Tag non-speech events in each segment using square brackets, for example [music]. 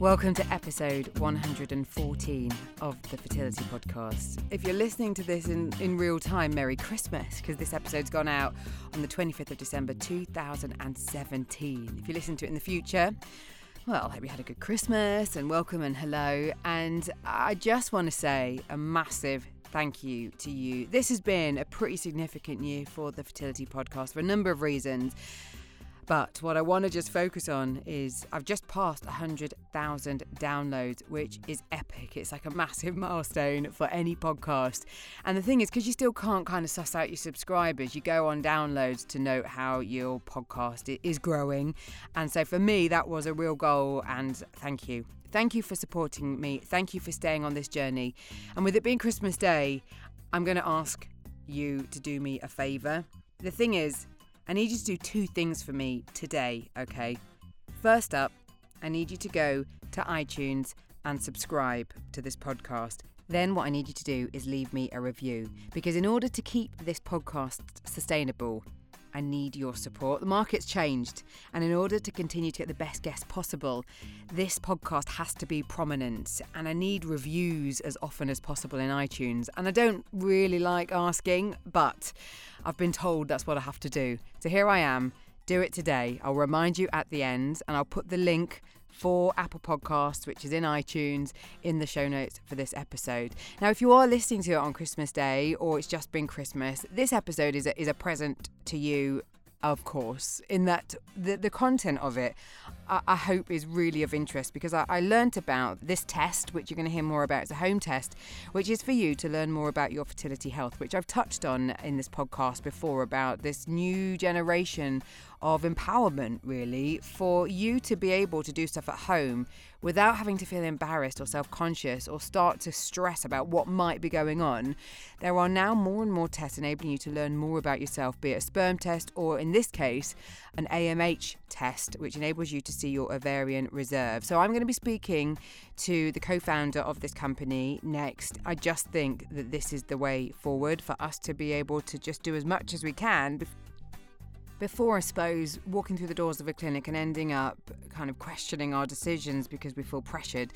Welcome to episode 114 of the Fertility Podcast. If you're listening to this in, in real time, Merry Christmas, because this episode's gone out on the 25th of December 2017. If you listen to it in the future, well, I hope you had a good Christmas and welcome and hello. And I just want to say a massive thank you to you. This has been a pretty significant year for the Fertility Podcast for a number of reasons. But what I want to just focus on is I've just passed 100,000 downloads, which is epic. It's like a massive [laughs] milestone for any podcast. And the thing is, because you still can't kind of suss out your subscribers, you go on downloads to note how your podcast is growing. And so for me, that was a real goal. And thank you. Thank you for supporting me. Thank you for staying on this journey. And with it being Christmas Day, I'm going to ask you to do me a favour. The thing is, I need you to do two things for me today, okay? First up, I need you to go to iTunes and subscribe to this podcast. Then, what I need you to do is leave me a review because, in order to keep this podcast sustainable, I need your support. The market's changed, and in order to continue to get the best guests possible, this podcast has to be prominent. And I need reviews as often as possible in iTunes. And I don't really like asking, but I've been told that's what I have to do. So here I am. Do it today. I'll remind you at the end, and I'll put the link for Apple Podcasts, which is in iTunes, in the show notes for this episode. Now, if you are listening to it on Christmas Day or it's just been Christmas, this episode is a, is a present to you of course, in that the, the content of it, I, I hope, is really of interest because I, I learned about this test, which you're going to hear more about. It's a home test, which is for you to learn more about your fertility health, which I've touched on in this podcast before about this new generation of empowerment, really, for you to be able to do stuff at home without having to feel embarrassed or self conscious or start to stress about what might be going on. There are now more and more tests enabling you to learn more about yourself, be it a sperm test or, in this case, an AMH test, which enables you to see your ovarian reserve. So, I'm going to be speaking to the co founder of this company next. I just think that this is the way forward for us to be able to just do as much as we can before, I suppose, walking through the doors of a clinic and ending up kind of questioning our decisions because we feel pressured,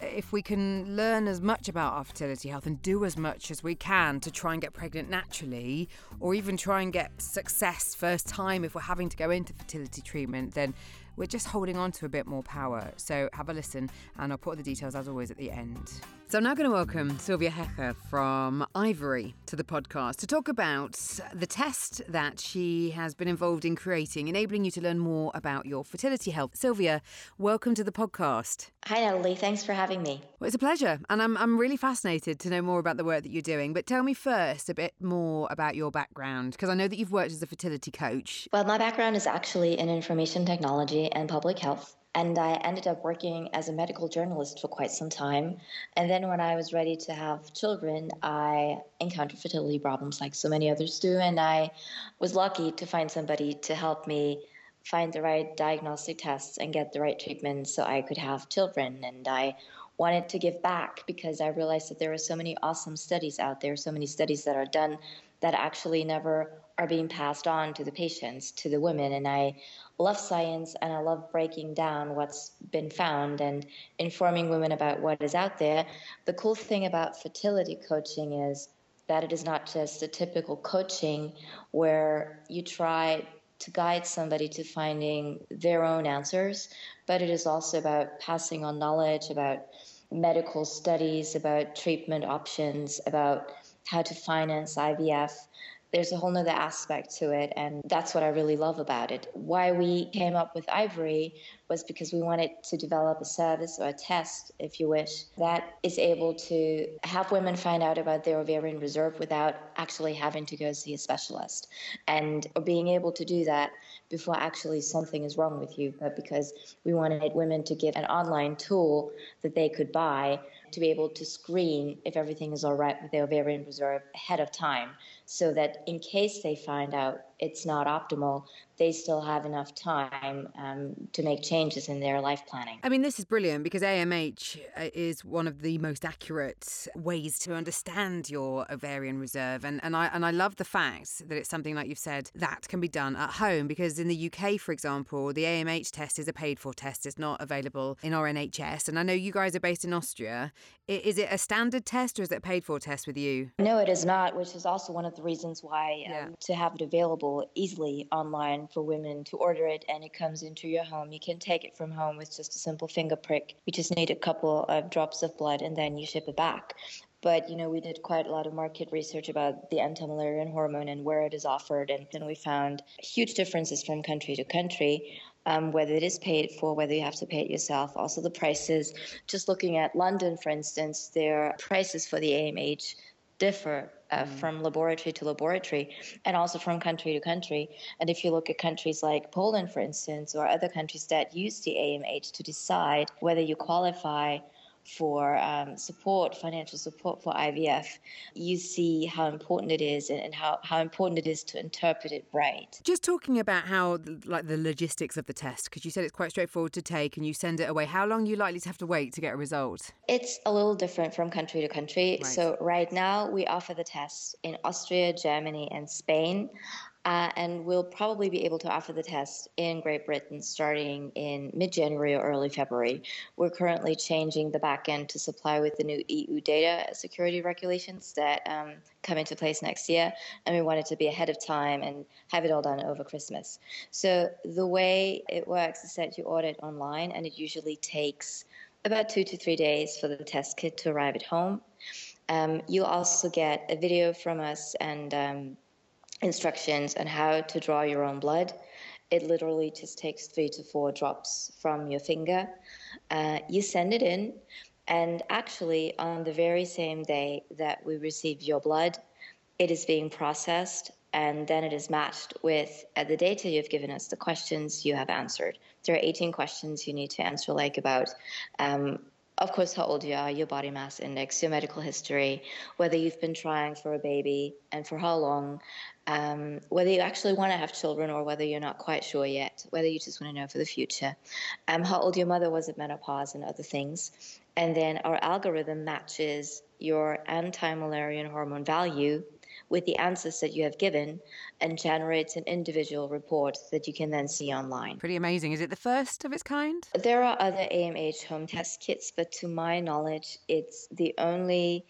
if we can learn as much about our fertility health and do as much as we can to try and get pregnant naturally, or even try and get success first time if we're having to go into fertility treatment, then we're just holding on to a bit more power. So have a listen, and I'll put the details as always at the end. So I'm now going to welcome Silvia Hecher from Ivary to the podcast to talk about the test that she has been involved in creating, enabling you to learn more about your fertility health. Silvia, welcome to the podcast. Hi, Natalie. Thanks for having me. Well, it's a pleasure. And I'm, I'm really fascinated to know more about the work that you're doing. But tell me first a bit more about your background, because I know that you've worked as a fertility coach. Well, my background is actually in information technology and public health. And I ended up working as a medical journalist for quite some time. And then when I was ready to have children, I encountered fertility problems like so many others do. And I was lucky to find somebody to help me find the right diagnostic tests and get the right treatment so I could have children. And I wanted to give back because I realized that there are so many awesome studies out there, so many studies that are done that actually never are being passed on to the patients, to the women. And I love science and I love breaking down what's been found and informing women about what is out there. The cool thing about fertility coaching is that it is not just a typical coaching where you try to guide somebody to finding their own answers, but it is also about passing on knowledge about medical studies, about treatment options, about how to finance IVF there's a whole nother aspect to it and that's what i really love about it. Why we came up with ivary was because we wanted to develop a service or a test if you wish that is able to have women find out about their ovarian reserve without actually having to go see a specialist. And being able to do that before actually something is wrong with you but because we wanted women to get an online tool that they could buy to be able to screen if everything is all right with the ovarian reserve ahead of time so that in case they find out it's not optimal, they still have enough time um, to make changes in their life planning. I mean, this is brilliant because AMH uh, is one of the most accurate ways to understand your ovarian reserve, and and I and I love the fact that it's something like you've said that can be done at home because in the UK, for example, the AMH test is a paid for test; it's not available in our NHS. And I know you guys are based in Austria. Is it a standard test or is it a paid for test with you? No, it is not, which is also one of the reasons why um, yeah. to have it available easily online for women to order it and it comes into your home. You can take it from home with just a simple finger prick. You just need a couple of drops of blood and then you ship it back. But you know, we did quite a lot of market research about the anti-Mullerian hormone and where it is offered, and then we found huge differences from country to country. Um, whether it is paid for, whether you have to pay it yourself, also the prices. Just looking at London, for instance, their prices for the AMH differ uh, mm. from laboratory to laboratory and also from country to country. And if you look at countries like Poland, for instance, or other countries that use the AMH to decide whether you qualify for um, support, financial support for IVF, you see how important it is and, how, how important it is to interpret it right. Just talking about how, like, the logistics of the test, because you said it's quite straightforward to take and you send it away. How long are you likely to have to wait to get a result? It's a little different from country to country. Right. So, right now, we offer the tests in Austria, Germany, and Spain. Uh, and we'll probably be able to offer the test in Great Britain starting in mid January or early February. We're currently changing the back end to supply with the new EU data security regulations that um, come into place next year. And we wanted to be ahead of time and have it all done over Christmas. So the way it works is that you order it online, and it usually takes about two to three days for the test kit to arrive at home. Um, you also get a video from us and um, instructions on how to draw your own blood. It literally just takes three to four drops from your finger. Uh, you send it in, and actually, on the very same day that we receive your blood, it is being processed and then it is matched with uh, the data you've given us, the questions you have answered. There are 18 questions you need to answer, like about um, of course, how old you are, your body mass index, your medical history, whether you've been trying for a baby and for how long, um, whether you actually want to have children or whether you're not quite sure yet, whether you just want to know for the future, um, how old your mother was at menopause and other things. And then our algorithm matches your anti Mullerian hormone value with the answers that you have given and generates an individual report that you can then see online. Pretty amazing. Is it the first of its kind? There are other AMH home test kits, but to my knowledge, it's the only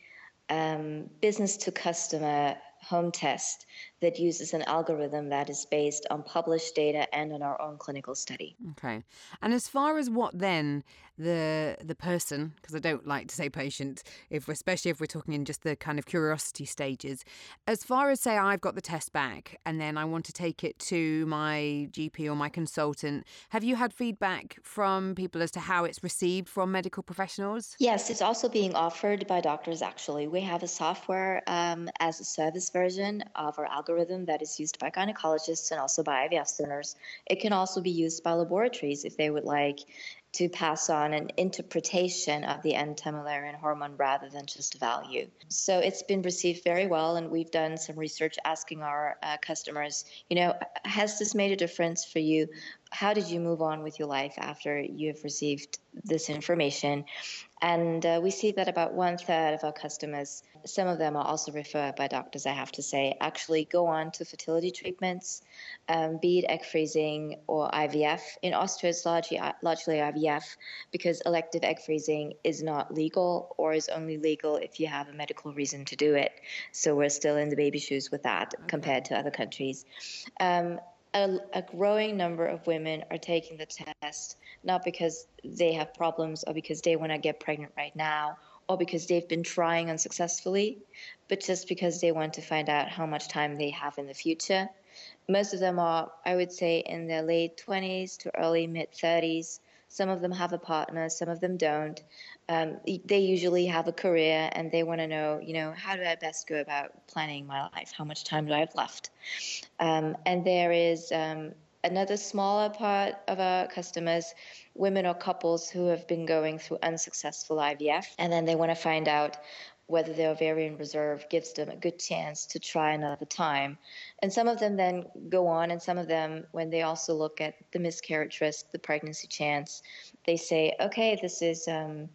um, business to customer home test that uses an algorithm that is based on published data and on our own clinical study. Okay. And as far as what then the the person, because I don't like to say patient, if especially if we're talking in just the kind of curiosity stages, as far as say I've got the test back and then I want to take it to my GP or my consultant, have you had feedback from people as to how it's received from medical professionals? Yes, it's also being offered by doctors actually. We have a software um, as a service version of our algorithm algorithm that is used by gynecologists and also by IVF centers. It can also be used by laboratories if they would like to pass on an interpretation of the anti-Mullerian hormone rather than just value. So it's been received very well, and we've done some research asking our uh, customers, you know, has this made a difference for you? How did you move on with your life after you have received this information? And uh, we see that about one third of our customers, some of them are also referred by doctors, I have to say, actually go on to fertility treatments, um, be it egg freezing or IVF. In Austria, it's largely, largely IVF because elective egg freezing is not legal or is only legal if you have a medical reason to do it. So we're still in the baby shoes with that okay. compared to other countries. Um, a, a, growing number of women are taking the test not because they have problems or because they want to get pregnant right now or because they've been trying unsuccessfully, but just because they want to find out how much time they have in the future. Most of them are, I would say, in their late 20s to early mid 30s. Some of them have a partner, some of them don't. Um, they usually have a career and they want to know, you know, how do I best go about planning my life? How much time do I have left? Um, and there is um, another smaller part of our customers, women or couples who have been going through unsuccessful IVF, and then they want to find out whether they're ovarian reserve gives them a good chance to try another time. And some of them then go on, and some of them, when they also look at the miscarriage risk, the pregnancy chance, they say, okay, this is um,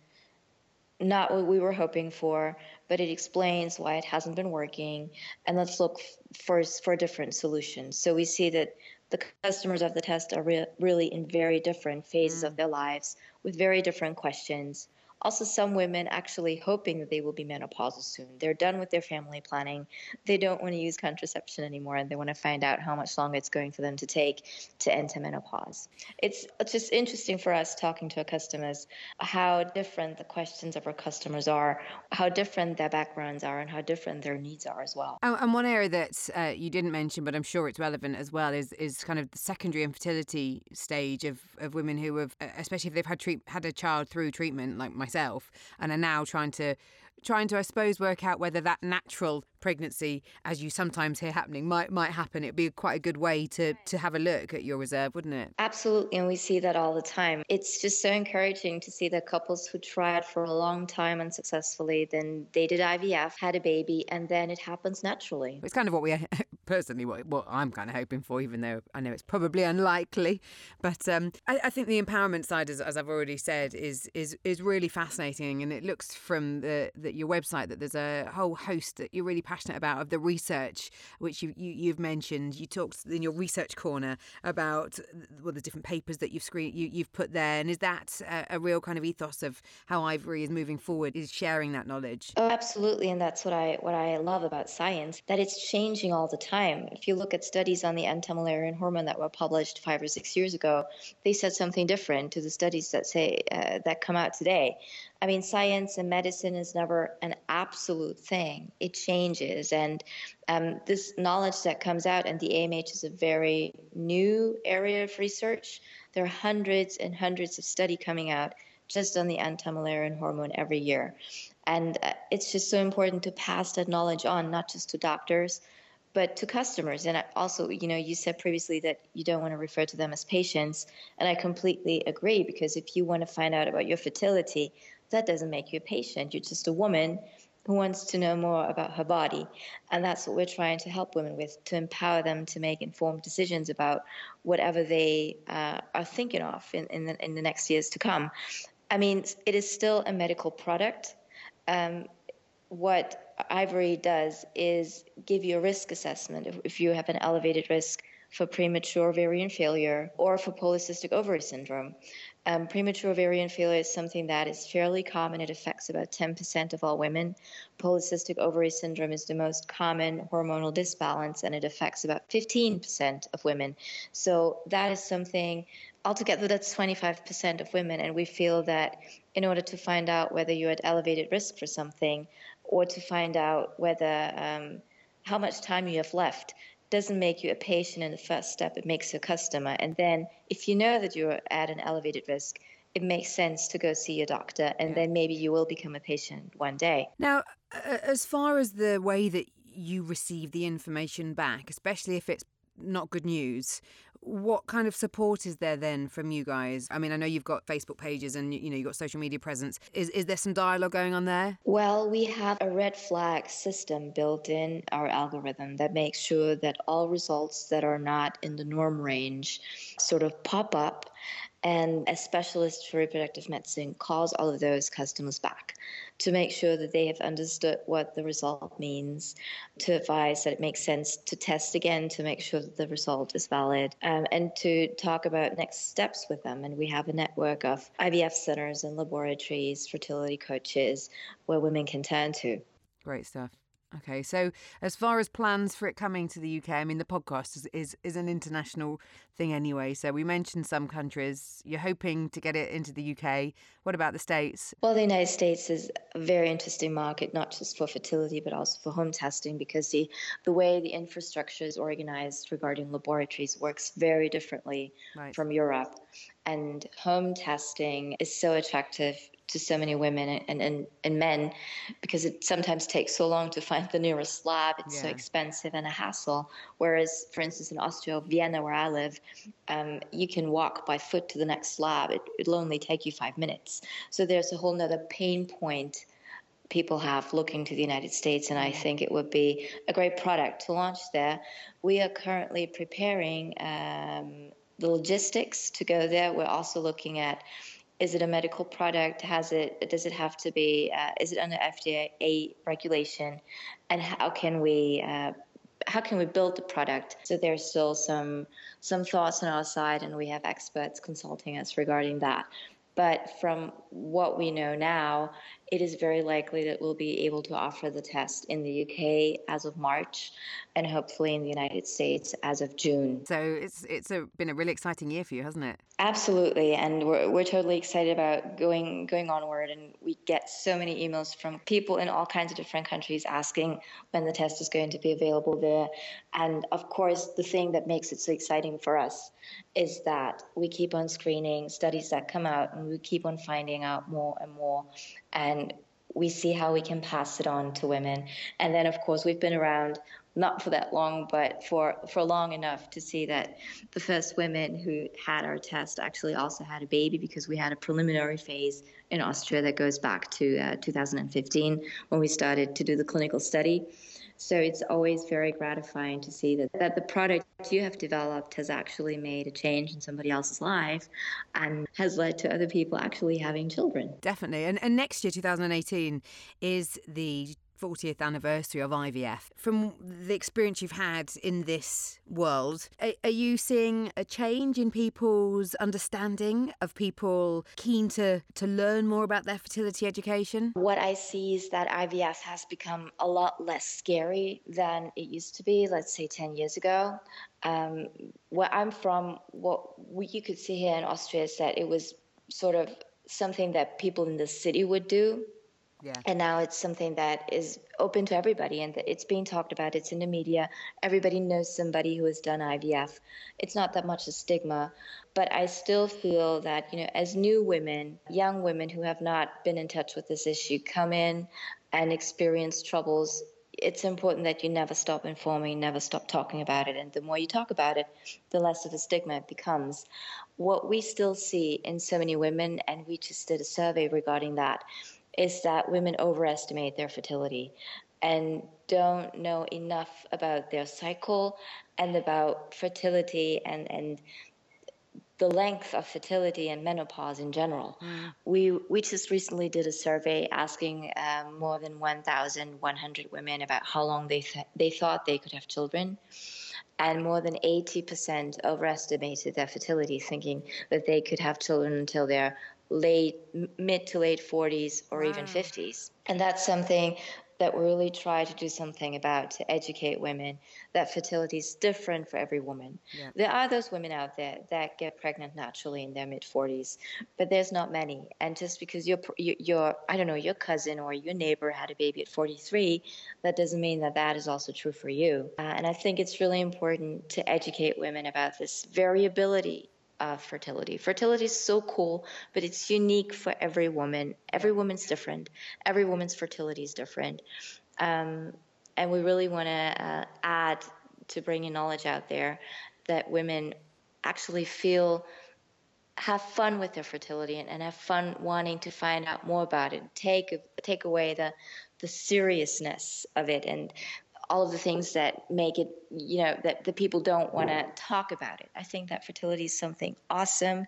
not what we were hoping for, but it explains why it hasn't been working, and let's look for for different solutions. So we see that the customers of the test are re- really in very different phases mm. of their lives with very different questions also, some women actually hoping that they will be menopausal soon. They're done with their family planning. They don't want to use contraception anymore, and they want to find out how much longer it's going for them to take to enter menopause. It's, just interesting for us talking to our customers how different the questions of our customers are, how different their backgrounds are, and how different their needs are as well. And one area that uh, you didn't mention, but I'm sure it's relevant as well, is is kind of the secondary infertility stage of, of women who have, especially if they've had treat, had a child through treatment, like my myself and are now trying to trying to, I suppose, work out whether that natural pregnancy, as you sometimes hear happening, might might happen. It'd be quite a good way to to have a look at your reserve, wouldn't it? Absolutely, and we see that all the time. It's just so encouraging to see the couples who tried for a long time unsuccessfully, then they did IVF, had a baby, and then it happens naturally. It's kind of what we [laughs] personally what, what I'm kind of hoping for, even though I know it's probably unlikely. But um, I, I, think the empowerment side, as, as I've already said, is is is really fascinating, and it looks from the, the your website that there's a whole host that you're really passionate about of the research which you, you have mentioned. You talked in your research corner about well the different papers that you've screen you, you've put there, and is that a, a real kind of ethos of how Ivary is moving forward? Is sharing that knowledge? Oh, absolutely, and that's what I what I love about science that it's changing all the time. If you look at studies on the anti-Müllerian hormone that were published five or six years ago, they said something different to the studies that say uh, that come out today. I mean, science and medicine is never an absolute thing. It changes. And um, this knowledge that comes out, and the AMH is a very new area of research. There are hundreds and hundreds of study coming out just on the anti-Müllerian hormone every year. And uh, it's just so important to pass that knowledge on, not just to doctors, but to customers. And also, you know, you said previously that you don't want to refer to them as patients. And I completely agree because if you want to find out about your fertility, that doesn't make you a patient. You're just a woman who wants to know more about her body. And that's what we're trying to help women with to empower them to make informed decisions about whatever they uh, are thinking of in, in, the, in the next years to come. I mean, it is still a medical product. Um, what Ivary does is give you a risk assessment if, if you have an elevated risk for premature ovarian failure or for polycystic ovary syndrome. Um, premature ovarian failure is something that is fairly common. It affects about 10% of all women. Polycystic ovary syndrome is the most common hormonal disbalance, and it affects about 15% of women. So that is something altogether that's 25% of women, and we feel that in order to find out whether you're at elevated risk for something, or to find out whether um, how much time you have left doesn't make you a patient in the first step, it makes you a customer. And then if you know that you're at an elevated risk, it makes sense to go see your doctor, and yeah. then maybe you will become a patient one day. Now, as far as the way that you receive the information back, especially if it's not good news, what kind of support is there then from you guys? I mean, I know you've got Facebook pages and you know you've got social media presence. Is is there some dialogue going on there? Well, we have a red flag system built in our algorithm that makes sure that all results that are not in the norm range sort of pop up and a specialist for reproductive medicine calls all of those customers back to make sure that they have understood what the result means, to advise that it makes sense to test again to make sure that the result is valid, um, and to talk about next steps with them. And we have a network of IVF centers and laboratories, fertility coaches where women can turn to. Great stuff. Okay, so as far as plans for it coming to the UK, I mean, the podcast is, is, is an international thing anyway. So we mentioned some countries. You're hoping to get it into the UK. What about the States? Well, the United States is a very interesting market, not just for fertility, but also for home testing, because the, the way the infrastructure is organized regarding laboratories works very differently right. from Europe. And home testing is so attractive to so many women and, and, and men because it sometimes takes so long to find the nearest lab. It's yeah. so expensive and a hassle. Whereas, for instance, in Austria, Vienna, where I live, um, you can walk by foot to the next lab. It, it'll only take you five minutes. So there's a whole nother pain point people have looking to the United States, and I think it would be a great product to launch there. We are currently preparing um, the logistics to go there. We're also looking at is it a medical product? Has it? Does it have to be? Uh, is it under FDA regulation? And how can we? Uh, how can we build the product? So there's still some some thoughts on our side, and we have experts consulting us regarding that. But from what we know now, it is very likely that we'll be able to offer the test in the UK as of March and hopefully in the United States as of June. So it's it's a, been a really exciting year for you, hasn't it? Absolutely, and we're, we're totally excited about going going onward. And we get so many emails from people in all kinds of different countries asking when the test is going to be available there. And of course, the thing that makes it so exciting for us is that we keep on screening studies that come out, and we keep on finding out more and more and we see how we can pass it on to women. And then, of course, we've been around not for that long, but for, for long enough to see that the first women who had our test actually also had a baby because we had a preliminary phase in Austria that goes back to uh, 2015 when we started to do the clinical study. So it's always very gratifying to see that, that the product you have developed has actually made a change in somebody else's life and has led to other people actually having children. Definitely. And, and next year, 2018, is the 40th anniversary of IVF. From the experience you've had in this world, are, are, you seeing a change in people's understanding of people keen to, to learn more about their fertility education? What I see is that IVF has become a lot less scary than it used to be, let's say 10 years ago. Um, where I'm from, what we, you could see here in Austria is that it was sort of something that people in the city would do yeah. And now it's something that is open to everybody and it's being talked about. It's in the media. Everybody knows somebody who has done IVF. It's not that much a stigma, but I still feel that, you know, as new women, young women who have not been in touch with this issue come in and experience troubles, it's important that you never stop informing, never stop talking about it. And the more you talk about it, the less of a stigma it becomes. What we still see in so many women, and we just did a survey regarding that, is that women overestimate their fertility and don't know enough about their cycle and about fertility and, and the length of fertility and menopause in general. Mm. We we just recently did a survey asking um, more than 1,100 women about how long they th- they thought they could have children, and more than 80% overestimated their fertility, thinking that they could have children until they're late mid to late 40s or wow. even 50s and that's something that we really try to do something about to educate women that fertility is different for every woman. Yeah. There are those women out there that get pregnant naturally in their mid 40s, but there's not many. And just because your your I don't know your cousin or your neighbor had a baby at 43, that doesn't mean that that is also true for you. Uh, and I think it's really important to educate women about this variability of fertility. Fertility is so cool, but it's unique for every woman. Every woman's different. Every woman's fertility is different. Um, and we really want to uh, add to bringing knowledge out there that women actually feel have fun with their fertility and, and have fun wanting to find out more about it take take away the the seriousness of it and all of the things that make it, you know, that the people don't want to talk about it. I think that fertility is something awesome.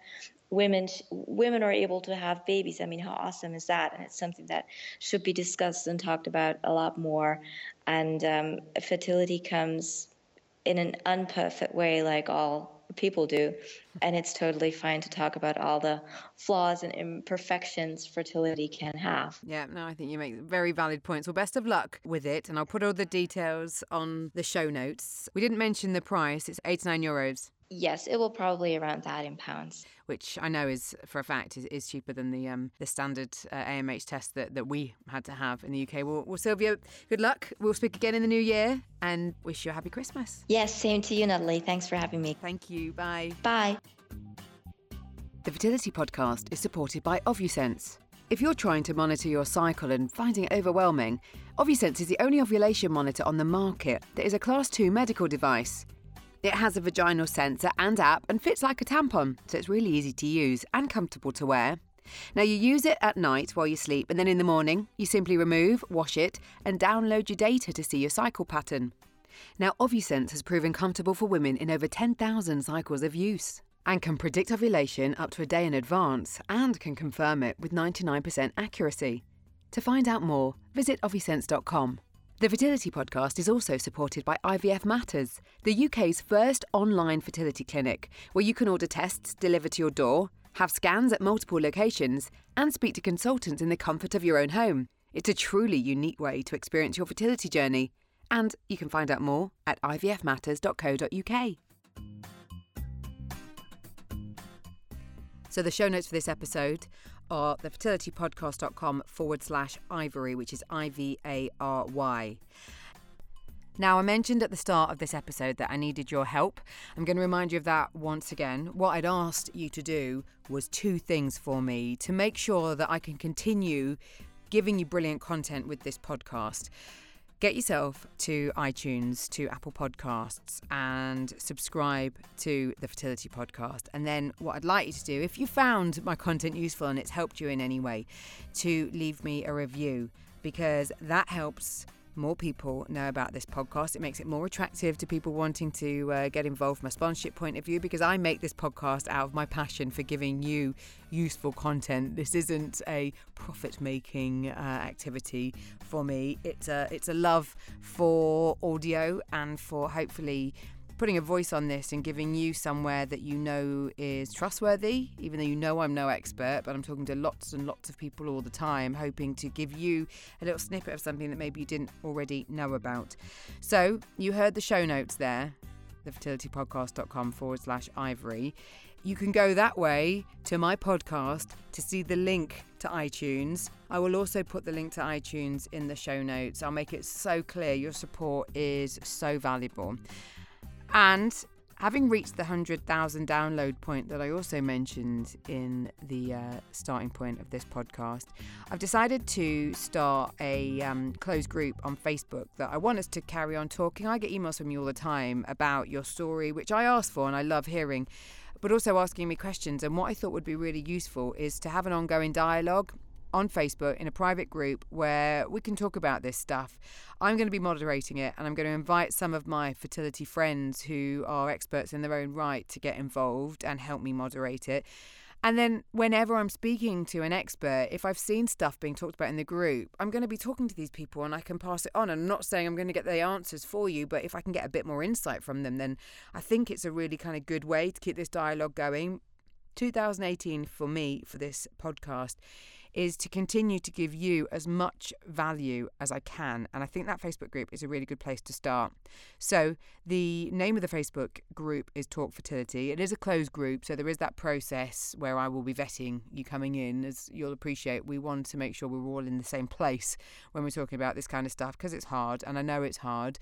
Women women are able to have babies. I mean, how awesome is that? And it's something that should be discussed and talked about a lot more. And um, fertility comes in an unperfect way, like all people do. And it's totally fine to talk about all the flaws and imperfections fertility can have. Yeah, no, I think you make very valid points. Well, best of luck with it. And I'll put all the details on the show notes. We didn't mention the price, it's 89 euros. Yes, it will probably around that in pounds. Which I know is for a fact is, is cheaper than the um, the standard uh, AMH test that, that we had to have in the UK. Well, well, Silvia, good luck. We'll speak again in the new year and wish you a happy Christmas. Yes, same to you, Natalie. Thanks for having me. Thank you. Bye. Bye. The Fertility Podcast is supported by Ovusense. If you're trying to monitor your cycle and finding it overwhelming, Ovusense is the only ovulation monitor on the market that is a Class 2 medical device. It has a vaginal sensor and app and fits like a tampon, so it's really easy to use and comfortable to wear. Now, you use it at night while you sleep, and then in the morning, you simply remove, wash it, and download your data to see your cycle pattern. Now, OvuSense has proven comfortable for women in over 10,000 cycles of use and can predict ovulation up to a day in advance and can confirm it with 99% accuracy. To find out more, visit ovusense.com. The Fertility Podcast is also supported by IVF Matters, the UK's first online fertility clinic, where you can order tests delivered to your door, have scans at multiple locations, and speak to consultants in the comfort of your own home. It's a truly unique way to experience your fertility journey. And you can find out more at ivfmatters.co.uk. So the show notes for this episode Uh, are thefertilitypodcast.com forward slash ivary, which is I V A R Y. Now, I mentioned at the start of this episode that I needed your help. I'm going to remind you of that once again. What I'd asked you to do was two things for me to make sure that I can continue giving you brilliant content with this podcast get yourself to iTunes, to Apple Podcasts, and subscribe to the Fertility Podcast. And then, what I'd like you to do, if you found my content useful and it's helped you in any way, to leave me a review because that helps more people know about this podcast. It makes it more attractive to people wanting to uh, get involved from a sponsorship point of view because I make this podcast out of my passion for giving you useful content. This isn't a profit making uh, activity for me. It's a, it's a love for audio and for hopefully putting a voice on this and giving you somewhere that you know is trustworthy, even though you know I'm no expert, but I'm talking to lots and lots of people all the time, hoping to give you a little snippet of something that maybe you didn't already know about. So you heard the show notes there, thefertilitypodcast.com forward slash ivary. You can go that way to my podcast to see the link to iTunes. I will also put the link to iTunes in the show notes. I'll make it so clear. Your support is so valuable. And having reached the 100,000 download point that I also mentioned in the uh, starting point of this podcast, I've decided to start a um, closed group on Facebook that I want us to carry on talking. I get emails from you all the time about your story, which I ask for and I love hearing, but also asking me questions. And what I thought would be really useful is to have an ongoing dialogue on Facebook in a private group where we can talk about this stuff. I'm going to be moderating it and I'm going to invite some of my fertility friends who are experts in their own right to get involved and help me moderate it. And then, whenever I'm speaking to an expert, if I've seen stuff being talked about in the group, I'm going to be talking to these people and I can pass it on. I'm not saying I'm going to get the answers for you, but if I can get a bit more insight from them, then I think it's a really kind of good way to keep this dialogue going. 2018 for me, for this podcast, is to continue to give you as much value as I can. And I think that Facebook group is a really good place to start. So, the name of the Facebook group is Talk Fertility. It is a closed group, so there is that process where I will be vetting you coming in. As you'll appreciate, we want to make sure we're all in the same place when we're talking about this kind of stuff because it's hard, and I know it's hard.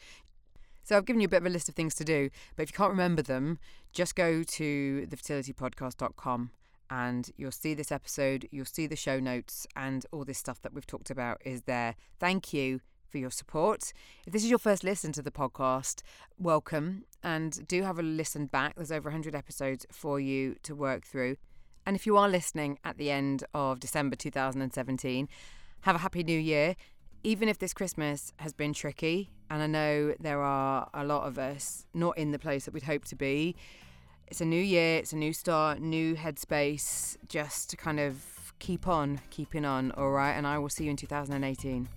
So I've given you a bit of a list of things to do, but if you can't remember them, just go to thefertilitypodcast.com and you'll see this episode, you'll see the show notes, and all this stuff that we've talked about is there. Thank you for your support. If this is your first listen to the podcast, welcome and do have a listen back. There's over 100 episodes for you to work through. And if you are listening at the end of December 2017, have a happy new year. Even if this Christmas has been tricky, and I know there are a lot of us not in the place that we'd hope to be, it's a new year, it's a new start, new headspace, just to kind of keep on keeping on, all right? And I will see you in 2018.